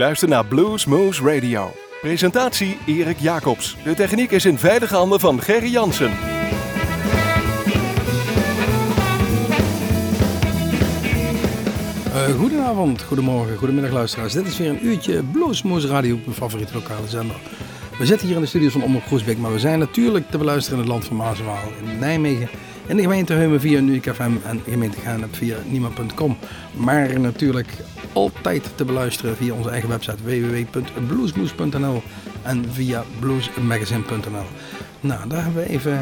U luistert naar Blues Moose Radio. Presentatie Erik Jacobs. De techniek is in veilige handen van Gerry Jansen. Uh, goedenavond, goedemorgen, goedemiddag luisteraars. Dit is weer een uurtje Bluesmoose Radio op mijn favoriete lokale zender. We zitten hier in de studios van Omroep Groesbeek, maar we zijn natuurlijk te beluisteren in het land van Maas en Waal in Nijmegen. In de gemeente Heumen via NUIK FM en gemeente Gaanep via niemand.com. Maar natuurlijk altijd te beluisteren via onze eigen website www.bluesmoes.nl en via bluesmagazine.nl. Nou, daar hebben we even eh,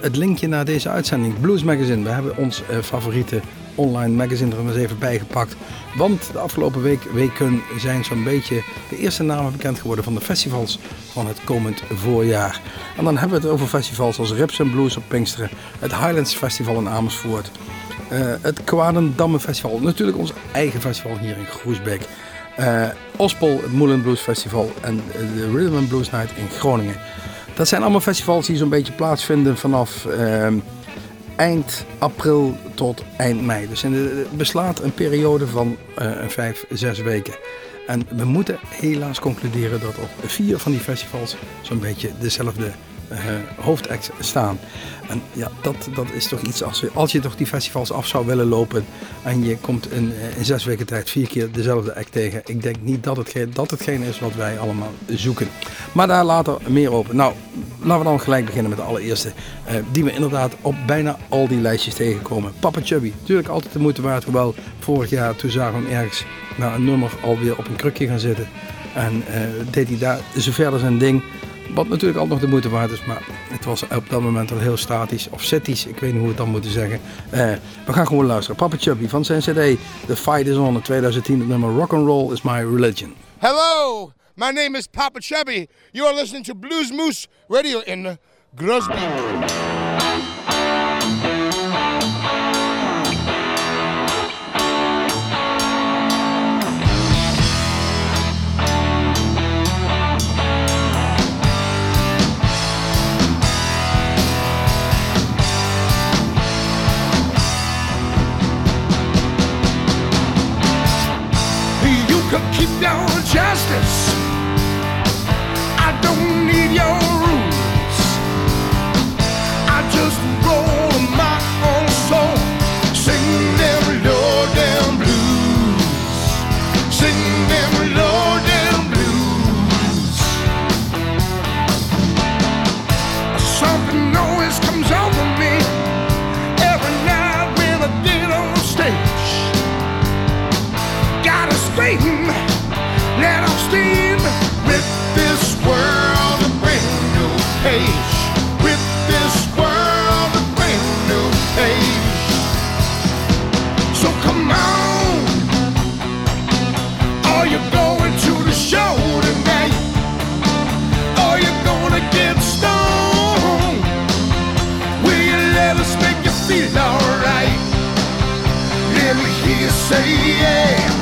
het linkje naar deze uitzending. Blues Magazine. We hebben ons eh, favoriete online magazine er eens even bijgepakt. Want de afgelopen week, weken zijn zo'n beetje de eerste namen bekend geworden van de festivals van het komend voorjaar. En dan hebben we het over festivals als Rips and Blues op Pinksteren, het Highlands Festival in Amersfoort, uh, het Kwadendamme Festival, natuurlijk ons eigen festival hier in Groesbeek. Uh, Ospol, het Moulin Blues Festival en de Rhythm and Blues Night in Groningen. Dat zijn allemaal festivals die zo'n beetje plaatsvinden vanaf uh, eind april tot eind mei. Dus het beslaat een periode van uh, vijf, zes weken. En we moeten helaas concluderen dat op vier van die festivals zo'n beetje dezelfde hoofdact staan. En ja, dat, dat is toch iets als, als je toch die festivals af zou willen lopen en je komt in, eh, in zes weken tijd vier keer dezelfde act tegen. Ik denk niet dat het, dat hetgeen is wat wij allemaal zoeken. Maar daar later meer over. Nou, laten we dan gelijk beginnen met de allereerste. Uh, die we inderdaad op bijna al die lijstjes tegenkomen. Papa Chubby. Natuurlijk altijd de moeite waard. Hoewel vorig jaar toen zagen we hem ergens naar een nummer alweer op een krukje gaan zitten. En deed hij daar zo verder zijn ding. Wat natuurlijk altijd nog de moeite waard is, maar het was op dat moment al heel statisch of settisch. Ik weet niet hoe we het dan moeten zeggen. Uh, we gaan gewoon luisteren. Papa Chubby van zijn CD The Fight Is On in 2010. Het nummer Rock and Roll Is My Religion. Hello, my name is Papa Chubby. You are listening to Blues Moose Radio in Grosby. Justice. I don't say yeah.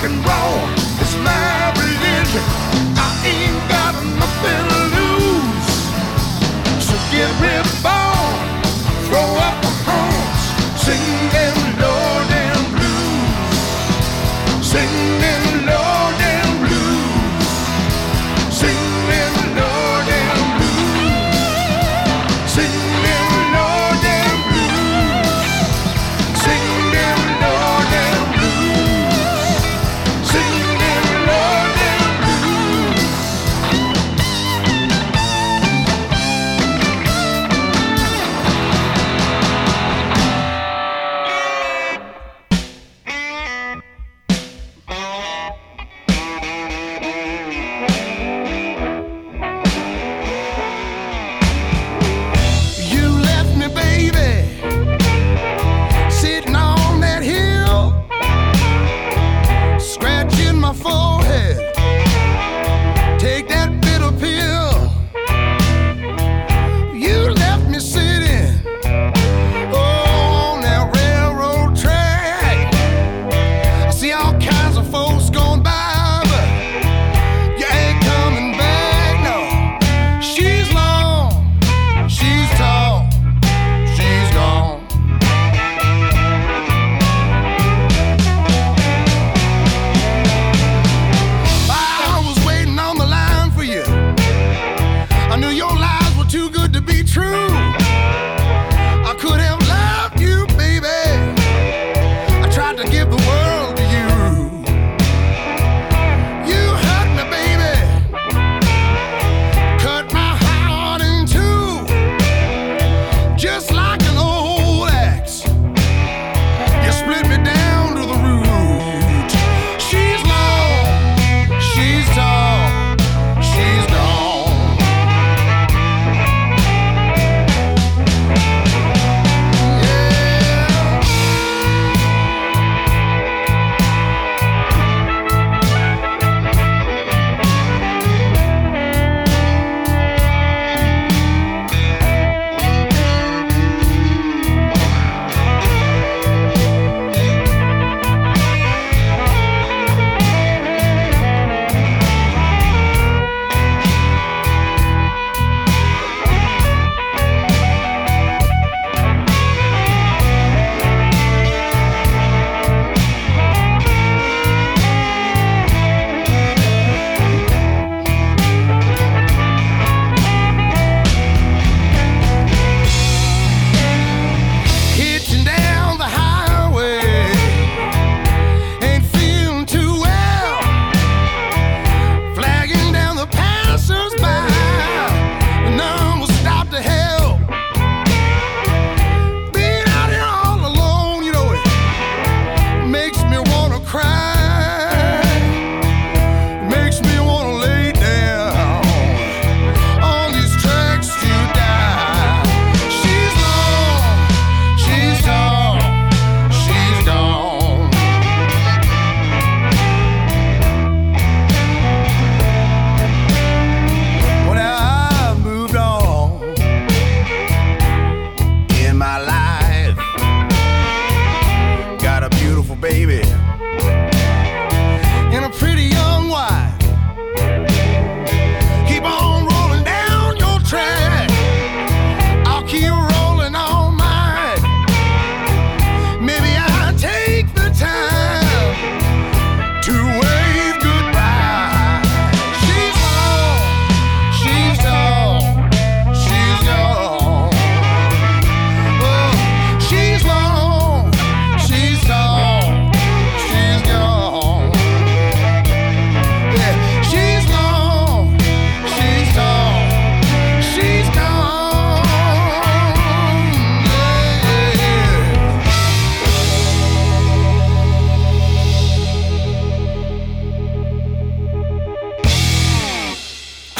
rock and roll is my religion. I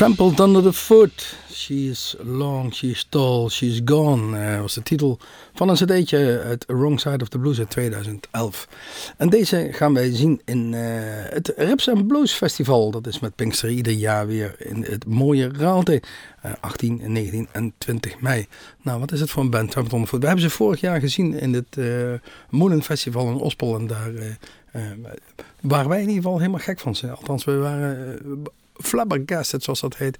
Trampled Under the Foot. She's long, she's tall, she's gone. Uh, was de titel van een cd'tje uit Wrong Side of the Blues uit 2011. En deze gaan wij zien in uh, het Rips Blues Festival. Dat is met Pinkster ieder jaar weer in het mooie Raalte. Uh, 18, 19 en 20 mei. Nou, wat is het voor een band, Trampled Under the Foot? We hebben ze vorig jaar gezien in het Moelen Festival in Ospel. En daar... Waren wij in ieder geval helemaal gek van ze. Althans, we waren flabbergasted, zoals dat heet.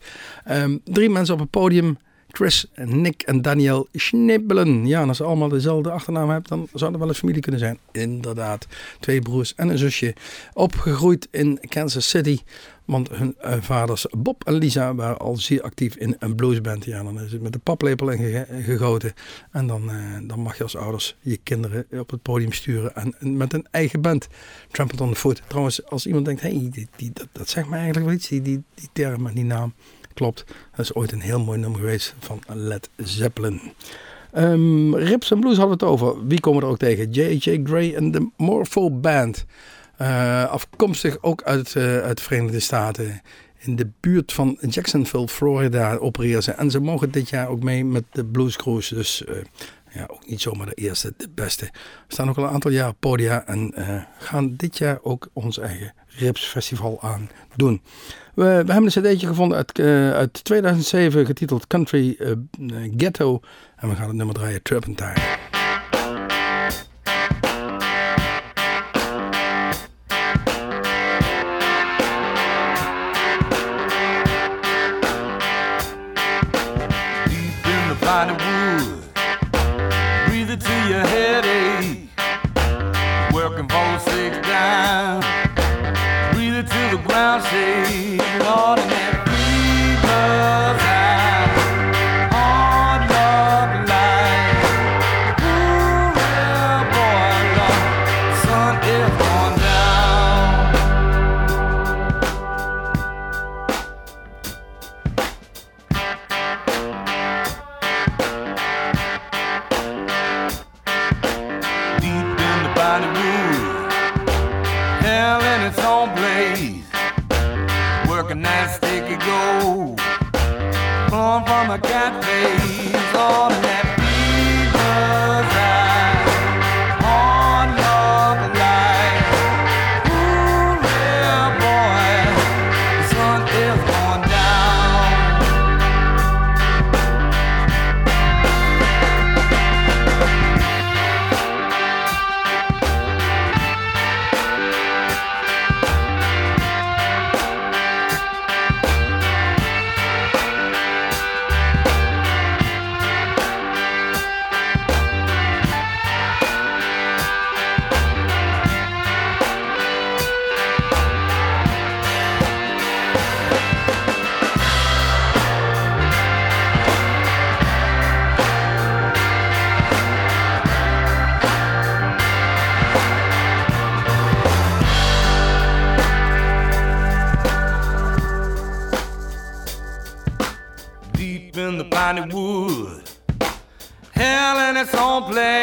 Um, drie mensen op het podium. Chris, Nick en Daniel Schnibbelen. Ja, en als ze allemaal dezelfde achternaam hebben, dan zou er wel een familie kunnen zijn. Inderdaad. Twee broers en een zusje. Opgegroeid in Kansas City. Want hun uh, vaders Bob en Lisa waren al zeer actief in een bluesband. Ja, dan is het met de paplepel in gegoten. En dan, uh, dan mag je als ouders je kinderen op het podium sturen. En, en met een eigen band. Trampled on the Foot. Trouwens, als iemand denkt, hey, die, die, dat, dat zegt me eigenlijk wel iets. Die, die, die term en die naam. Klopt. Dat is ooit een heel mooi nummer geweest van Led Zeppelin. Um, Rips en Blues hadden we het over. Wie komen er ook tegen? J.J. Gray en de Morpho Band. Uh, afkomstig ook uit, uh, uit de Verenigde Staten. In de buurt van Jacksonville, Florida opereren ze. En ze mogen dit jaar ook mee met de Blues Cruise. Dus uh, ja, ook niet zomaar de eerste, de beste. We staan ook al een aantal jaar podia. En gaan dit jaar ook ons eigen Rips Festival aan doen. We, we hebben een cd'tje gevonden uit, uit 2007 getiteld Country Ghetto. En we gaan het nummer draaien, Turpentine. Breathe to your. Breathe it to the ground, in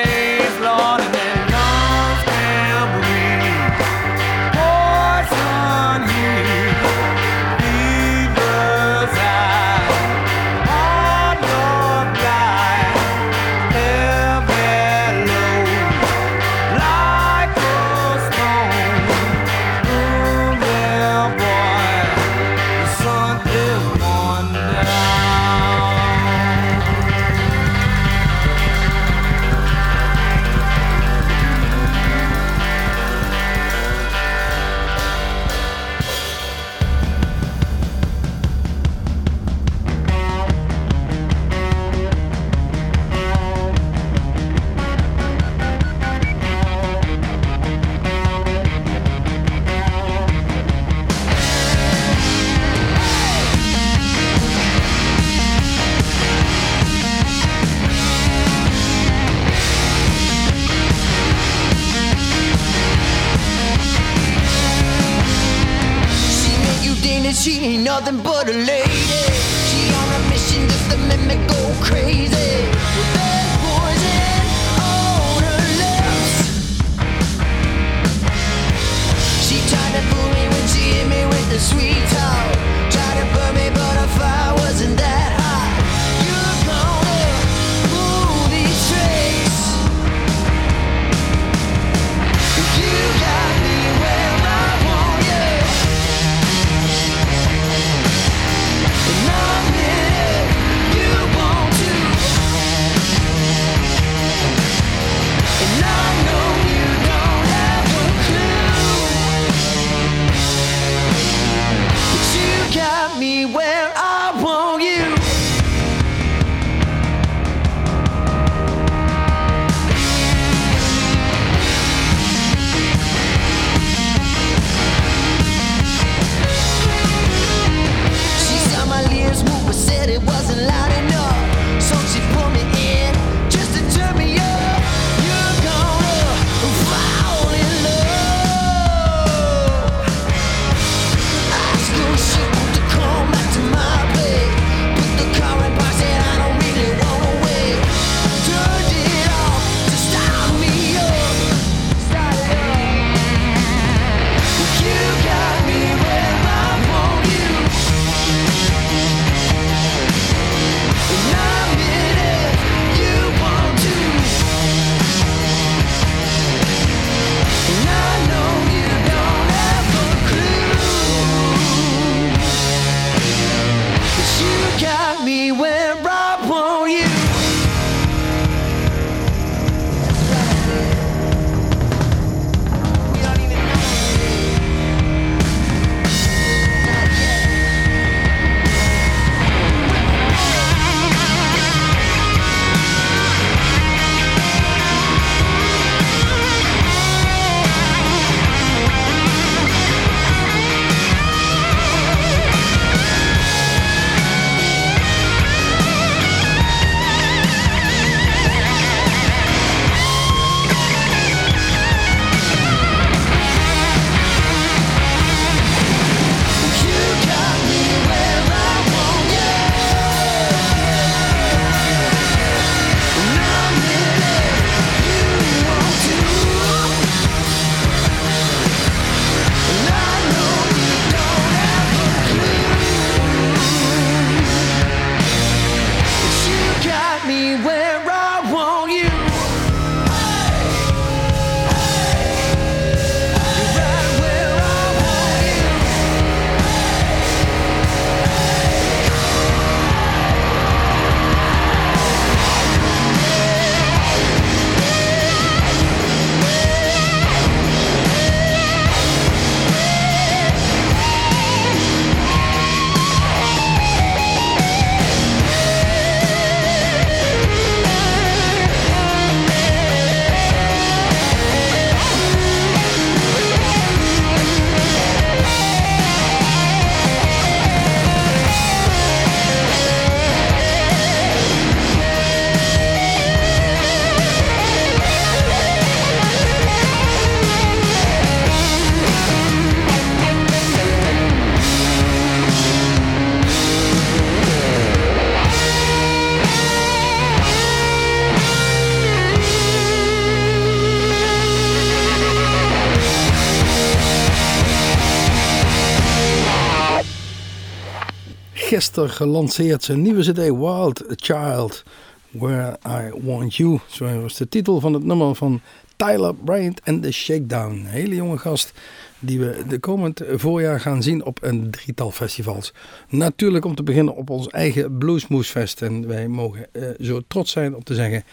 Gelanceerd zijn nieuwe CD Wild Child, Where I Want You. Zo was de titel van het nummer van Tyler Bryant en The Shakedown. Een hele jonge gast die we de komend voorjaar gaan zien op een drietal festivals. Natuurlijk om te beginnen op ons eigen Bluesmoose En wij mogen eh, zo trots zijn om te zeggen...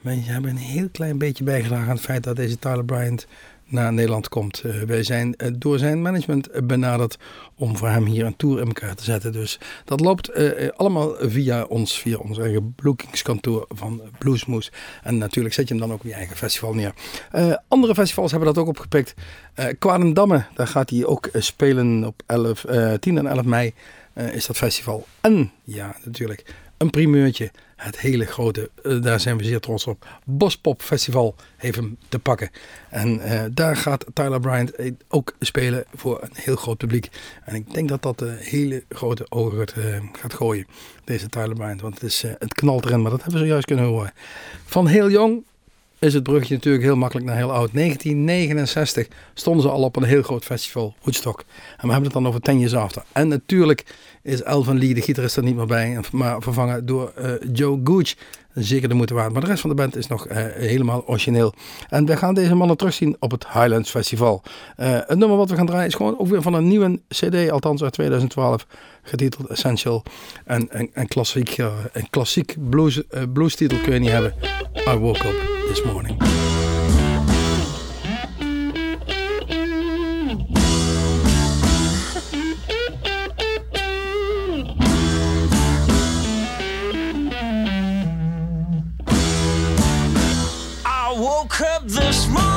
wij hebben een heel klein beetje bijgedragen aan het feit dat deze Tyler Bryant naar Nederland komt. Eh, wij zijn eh, door zijn management benaderd om voor hem hier een tour in elkaar te zetten. Dus dat loopt eh, allemaal via ons, via ons eigen boekingskantoor van Bluesmoose. En natuurlijk zet je hem dan ook op je eigen festival neer. Andere festivals hebben dat ook opgepikt. Kwadendamme, daar gaat hij ook spelen op 11, eh, 10 en 11 mei is dat festival. En ja, natuurlijk een primeurtje. Het hele grote, eh, daar zijn we zeer trots op. Bospop Festival heeft hem te pakken. En eh, daar gaat Tyler Bryant eh, ook spelen voor een heel groot publiek. En ik denk dat dat hele grote ogen gaat, gaat gooien, deze Tyler Bryant. Want het, is, het knalt erin, maar dat hebben we zojuist kunnen horen. Van heel jong is het brugje natuurlijk heel makkelijk naar heel oud. 1969 stonden ze al op een heel groot festival, Woodstock. En we hebben het dan over 10 years after. En natuurlijk is Elvin Lee, de gitarist, er niet meer bij. Maar vervangen door eh, Joe Gooch. Zeker de moeite waard. Maar de rest van de band is nog eh, helemaal origineel. En we gaan deze mannen terugzien op het Highlands Festival. Eh, het nummer wat we gaan draaien is gewoon ook weer van een nieuwe CD, althans uit 2012, getiteld Essential. En een, klassiek, een klassiek blues, eh, bluestitel kun je niet hebben. I woke up this morning. I woke up this morning.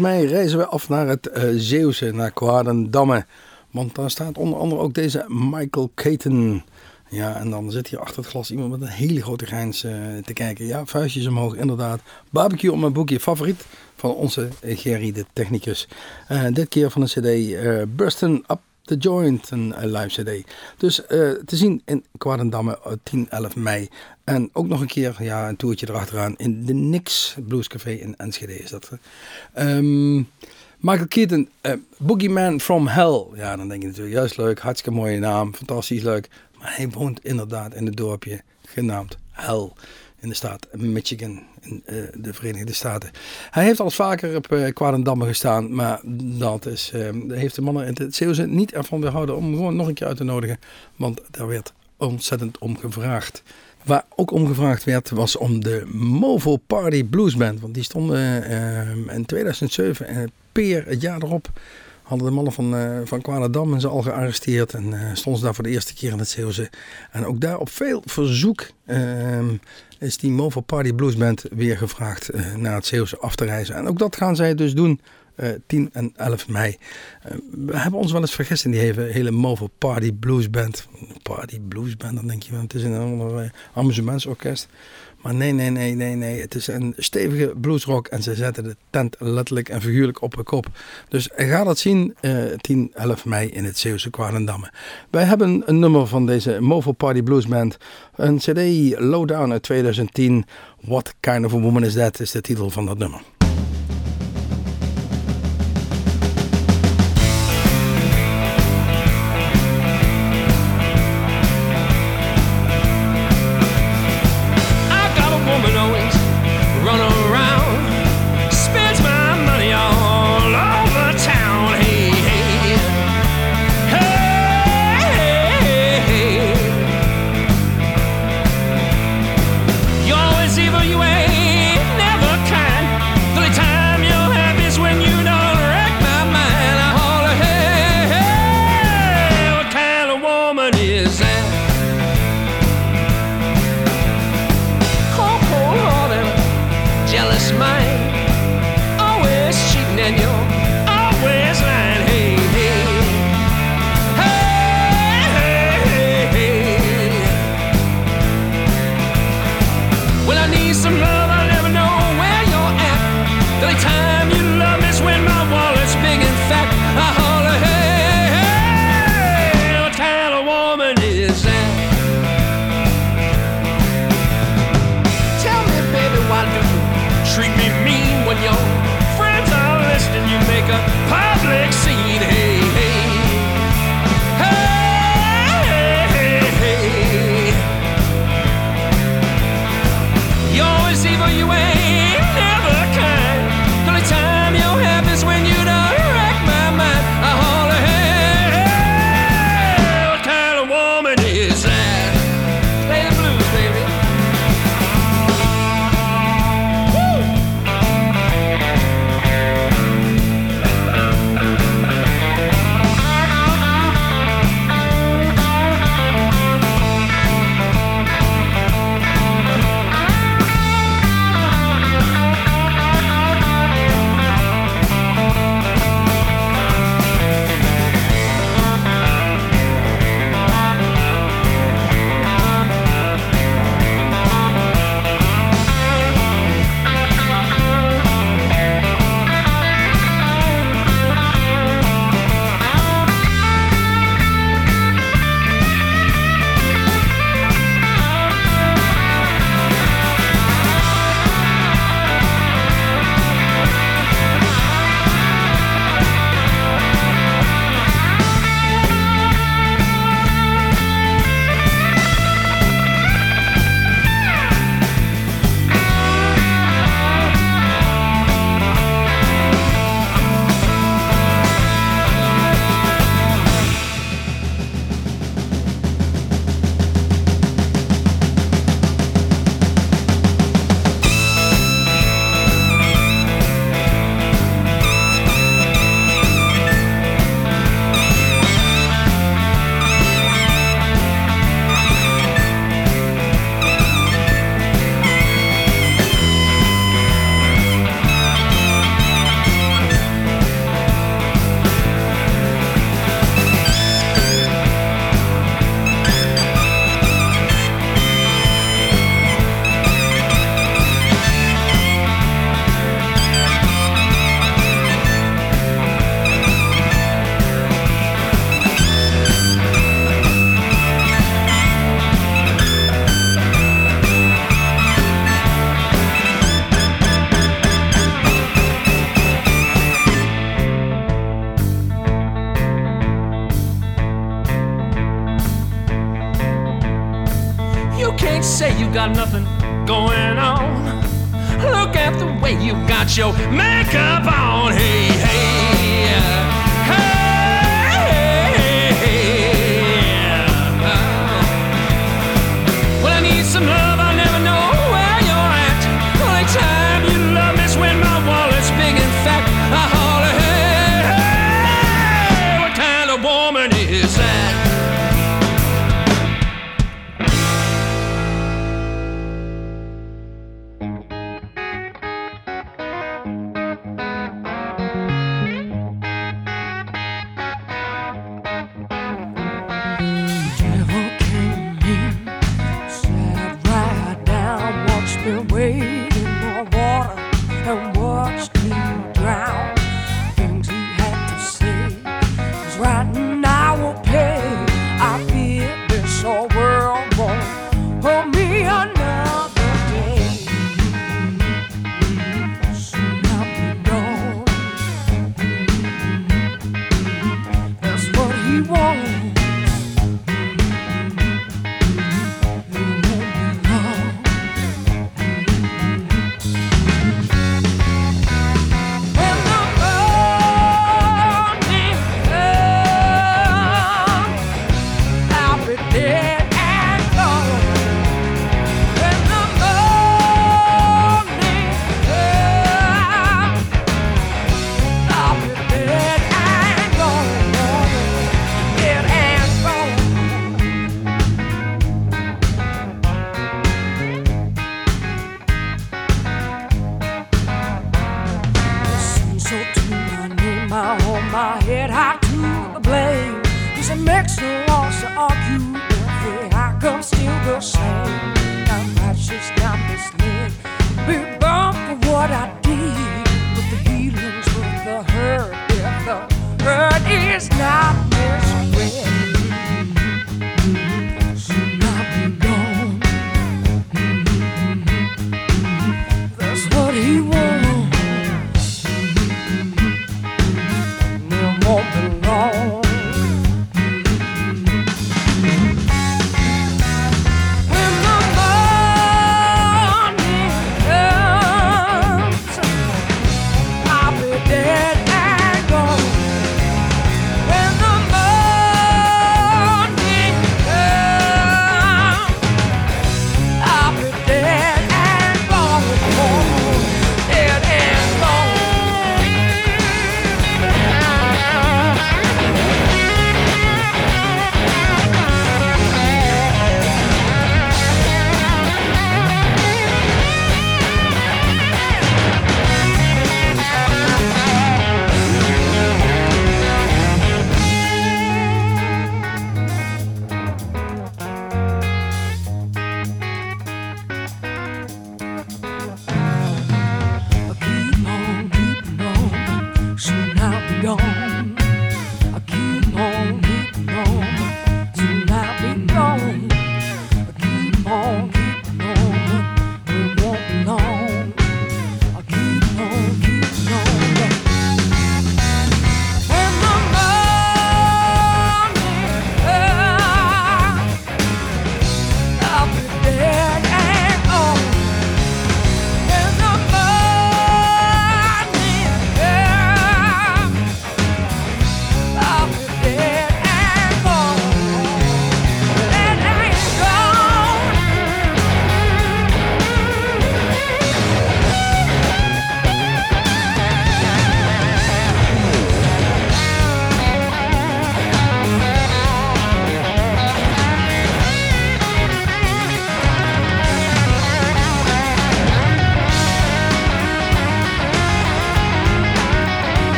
Mij reizen we af naar het uh, Zeeuwse, naar Kwadendamme. Want daar staat onder andere ook deze Michael Caton. Ja, en dan zit hier achter het glas iemand met een hele grote grijns eh, te kijken. Ja, vuistjes omhoog, inderdaad. Barbecue op mijn boekje, favoriet van onze eh, Gerry de Technicus. Dit keer van de cd Bursten Up The Joint, een eh, live cd. Dus eh, te zien in Kwadendamme eh, 10, 11 mei. En ook nog een keer ja, een toertje erachteraan in de Nix Blues Café in Enschede is dat. Ehm, Michael Keaton, eh, Boogeyman from Hell. Ja, dan denk je natuurlijk juist leuk, hartstikke mooie naam, fantastisch leuk. Maar hij woont inderdaad in het dorpje genaamd Hell in de staat Michigan in eh, de Verenigde Staten. Hij heeft al vaker op uh, Kwadendamme gestaan, maar dat is, eh, heeft de mannen in het Zeeuwse niet ervan weerhouden om gewoon nog een keer uit te nodigen, want daar werd ontzettend om gevraagd. Waar ook om gevraagd werd, was om de Movo Party Blues Band. Want die stonden eh, in 2007, eh, Peer, het jaar erop, hadden de mannen van, eh van en ze al gearresteerd. En eh, stonden ze daar voor de eerste keer in het Zeeuwse. En ook daar op veel verzoek ehm, is die Movo Party Blues Band weer gevraagd eh, naar het Zeeuwse af te reizen. En ook dat gaan zij dus doen. eh, 10 en 11 mei. We hebben ons wel eens vergist in die hele, hele Party Blues Band. Party Blues Band, dan denk je, wel, het is een amusementsorkest. Maar nee, nee, nee, nee, nee. Het is een stevige bluesrock en ze zetten de tent letterlijk en figuurlijk op de kop. Dus ga dat zien eh 10, 11 mei in het Zeeuwse Kwalendamme. Wij hebben een nummer van deze Movo Party Blues Band. Een cd Lowdown uit 2010. What Kind of a Woman Is That is de titel van dat nummer.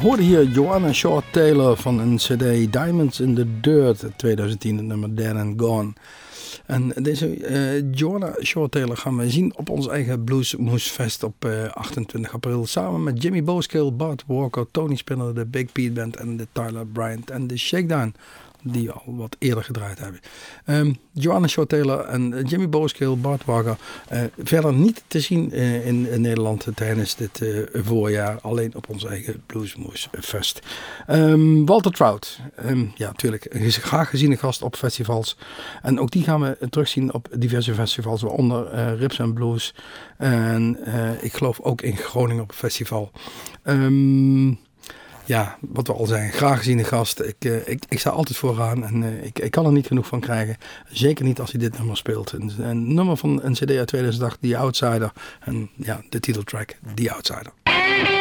hoorde hier Joanna Shaw Taylor van een cd Diamonds in the Dirt 2010, het nummer Dead and Gone. En deze uh, Joanna Shaw Taylor gaan we zien op ons eigen Blues Moose Fest op eh, 28 april. Samen met Jimmy Boskill, Bart Walker, Tony Spinner, de Big Pete Band en de Tyler Bryant en de Shakedown die al wat eerder gedraaid hebben. Ehm Joanna Shaw Taylor en Jimmy Booskill, Bart Wagger. eh, verder niet te zien eh, in, Nederland tijdens dit eh, voorjaar. Alleen op ons eigen Bluesmoose Fest. Ehm, Walter Trout. Ehm, ja, natuurlijk een graag geziene gast op festivals. En ook die gaan we terugzien op diverse festivals. Waaronder Rips and Blues. En ik geloof ook in Groningen op festival. Ehm, ja, wat we al zeggen, graag geziene gast. Ik, eh, ik, ik sta altijd vooraan en eh, ik, ik kan er niet genoeg van krijgen. Zeker niet als hij dit nummer speelt. Een, een nummer van een CD uit 2008, The Outsider. En ja, de titeltrack, The Outsider.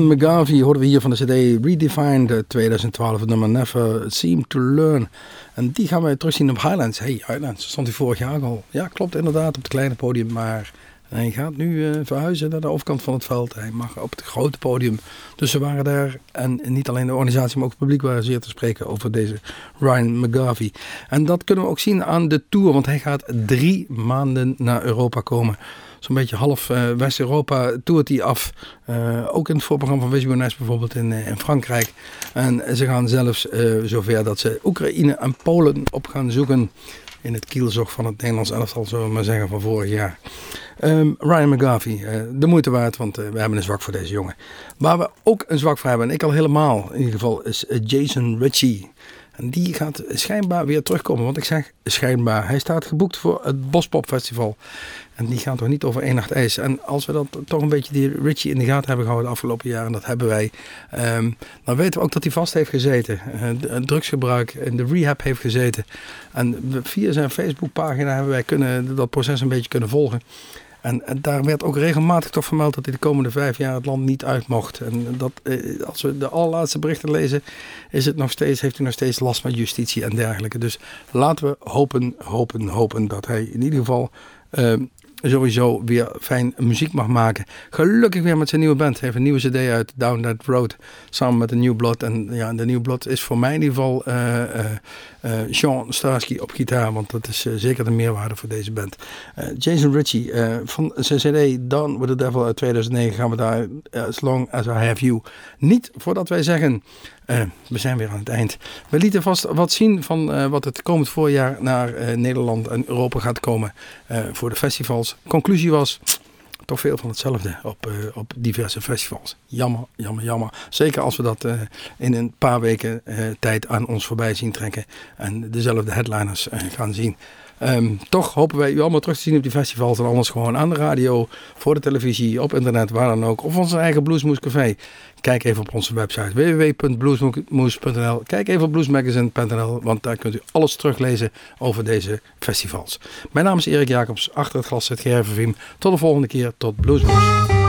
Ryan McGarvey hoorden we hier van de CD Redefined eh, 2012, het nummer Never Seem to Learn. En die gaan we terugzien op Highlands. Hey, Highlands, stond hij vorig jaar al. Ja, klopt inderdaad, op het kleine podium. Maar hij gaat nu eh, verhuizen naar de overkant van het veld. Hij mag op het grote podium. Dus ze waren daar, en niet alleen de organisatie, maar ook het publiek waren zeer te spreken over deze Ryan McGarvey. En dat kunnen we ook zien aan de tour, want hij gaat drie maanden naar Europa komen. Zo'n beetje half eh, West-Europa toert hij af. Eh, ook in het voorprogramma van Visionaires bijvoorbeeld in, eh, in Frankrijk. En ze gaan zelfs zover dat ze Oekraïne en Polen op gaan zoeken. In het kielzog van het Nederlands elftal, zullen we maar zeggen, van vorig jaar. Ehm, Ryan McGarvey, de moeite waard, want we hebben een zwak voor deze jongen. Waar we ook een zwak voor hebben, en ik al helemaal in ieder geval, is Jason Ritchie. En die gaat schijnbaar weer terugkomen. Want ik zeg schijnbaar. Hij staat geboekt voor het Bospop Festival. En die gaan toch niet over één nacht ijs. En als we dat toch een beetje die Richie in de gaten hebben gehouden de afgelopen jaren. En dat hebben wij. ehm, dan weten we ook dat hij vast heeft gezeten. een drugsgebruik in de rehab heeft gezeten. En via zijn Facebookpagina hebben wij kunnen, dat proces een beetje kunnen volgen. En, daar werd ook regelmatig toch vermeld dat hij de komende vijf jaar het land niet uit mocht. En dat, eh, als we de allerlaatste berichten lezen, is het nog steeds, heeft hij nog steeds last met justitie en dergelijke. Dus laten we hopen, hopen, hopen dat hij in ieder geval eh, sowieso weer fijn muziek mag maken. Gelukkig weer met zijn nieuwe band. Hij heeft een nieuwe cd uit, Down That Road, samen met de New Blood. En ja, de New Blood is voor mij in ieder geval eh, eh, Eh, Sean Starsky op gitaar, want dat is eh, zeker de meerwaarde voor deze band. Eh, Jason Ritchie van zijn CD Done with the Devil uit 2009 gaan we daar As Long As I Have You. Niet voordat wij zeggen, we zijn weer aan het eind. We lieten vast wat zien van wat het komend voorjaar naar Nederland en Europa gaat komen voor de festivals. Conclusie was toch veel van hetzelfde op, eh, op diverse festivals. Jammer, jammer, jammer. Zeker als we dat eh, in een paar weken eh, tijd aan ons voorbij zien trekken en dezelfde headliners gaan zien. Ehm, toch hopen wij u allemaal terug te zien op die festivals en anders gewoon aan de radio, voor de televisie, op internet, waar dan ook. Of onze eigen Bluesmoes Café. Kijk even op onze website www.bluesmoes.nl. Kijk even op bluesmagazine.nl, want daar kunt u alles teruglezen over deze festivals. Mijn naam is Erik Jacobs, achter het glas zit Gervin Viem. Tot de volgende keer, tot Bluesmoes.